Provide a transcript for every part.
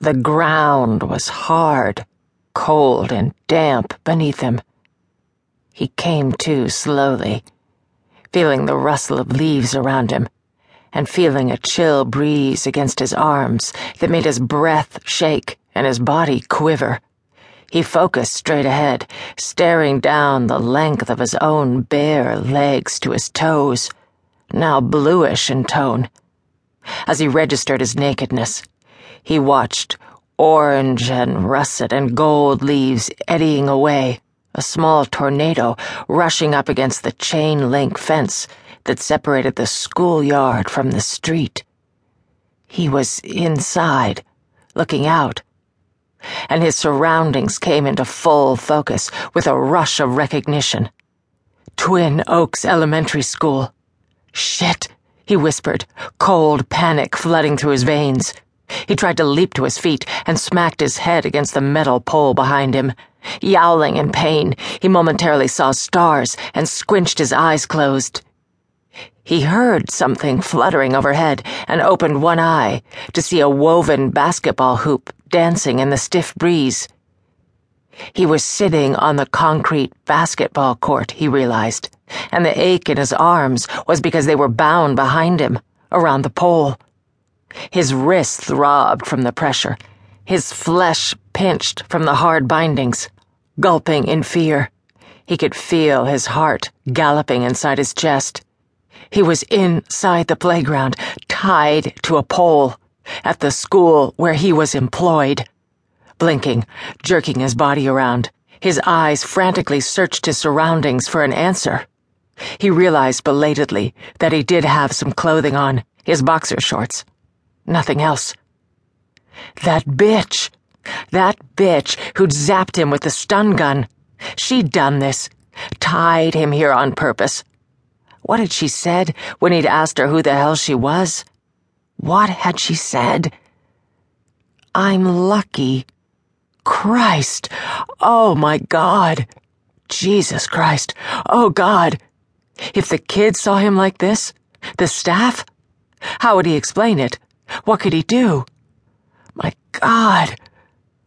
The ground was hard, cold, and damp beneath him. He came to slowly, feeling the rustle of leaves around him and feeling a chill breeze against his arms that made his breath shake and his body quiver. He focused straight ahead, staring down the length of his own bare legs to his toes, now bluish in tone. As he registered his nakedness, he watched orange and russet and gold leaves eddying away, a small tornado rushing up against the chain link fence that separated the schoolyard from the street. He was inside, looking out, and his surroundings came into full focus with a rush of recognition. Twin Oaks Elementary School. Shit, he whispered, cold panic flooding through his veins. He tried to leap to his feet and smacked his head against the metal pole behind him. Yowling in pain, he momentarily saw stars and squinched his eyes closed. He heard something fluttering overhead and opened one eye to see a woven basketball hoop dancing in the stiff breeze. He was sitting on the concrete basketball court, he realized, and the ache in his arms was because they were bound behind him, around the pole. His wrists throbbed from the pressure, his flesh pinched from the hard bindings. Gulping in fear, he could feel his heart galloping inside his chest. He was inside the playground, tied to a pole, at the school where he was employed. Blinking, jerking his body around, his eyes frantically searched his surroundings for an answer. He realized belatedly that he did have some clothing on, his boxer shorts. Nothing else. That bitch! That bitch who'd zapped him with the stun gun. She'd done this, tied him here on purpose, what had she said when he'd asked her who the hell she was? What had she said? I'm lucky. Christ! Oh my God! Jesus Christ! Oh God! If the kids saw him like this, the staff, how would he explain it? What could he do? My God!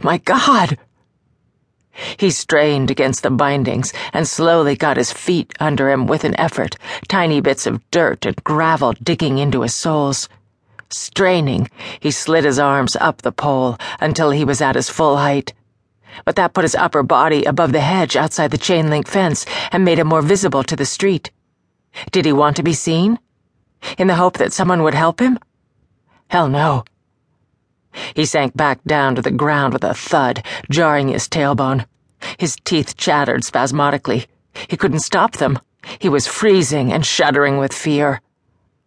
My God! He strained against the bindings and slowly got his feet under him with an effort, tiny bits of dirt and gravel digging into his soles. Straining, he slid his arms up the pole until he was at his full height. But that put his upper body above the hedge outside the chain link fence and made him more visible to the street. Did he want to be seen? In the hope that someone would help him? Hell no. He sank back down to the ground with a thud, jarring his tailbone. His teeth chattered spasmodically. He couldn't stop them. He was freezing and shuddering with fear.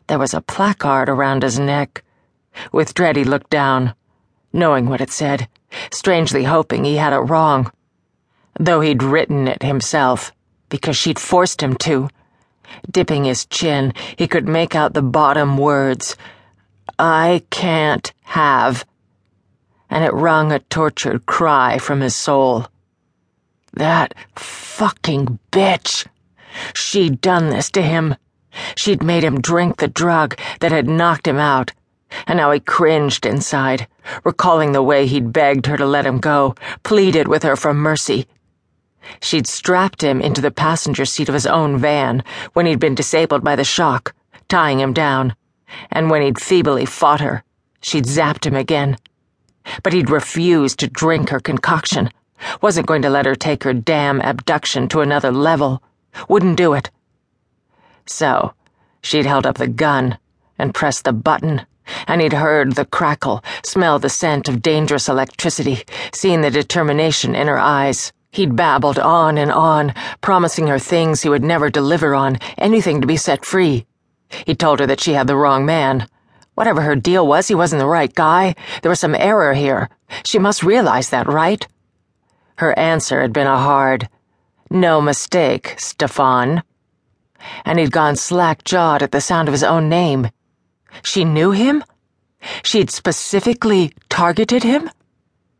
There was a placard around his neck. With dread, he looked down, knowing what it said, strangely hoping he had it wrong. Though he'd written it himself, because she'd forced him to. Dipping his chin, he could make out the bottom words I can't have and it wrung a tortured cry from his soul. That fucking bitch! She'd done this to him. She'd made him drink the drug that had knocked him out, and now he cringed inside, recalling the way he'd begged her to let him go, pleaded with her for mercy. She'd strapped him into the passenger seat of his own van when he'd been disabled by the shock, tying him down, and when he'd feebly fought her, she'd zapped him again but he'd refused to drink her concoction. Wasn't going to let her take her damn abduction to another level. Wouldn't do it. So, she'd held up the gun and pressed the button, and he'd heard the crackle, smelled the scent of dangerous electricity, seen the determination in her eyes. He'd babbled on and on, promising her things he would never deliver on, anything to be set free. He told her that she had the wrong man, Whatever her deal was, he wasn't the right guy. There was some error here. She must realize that, right? Her answer had been a hard, no mistake, Stefan. And he'd gone slack jawed at the sound of his own name. She knew him? She'd specifically targeted him?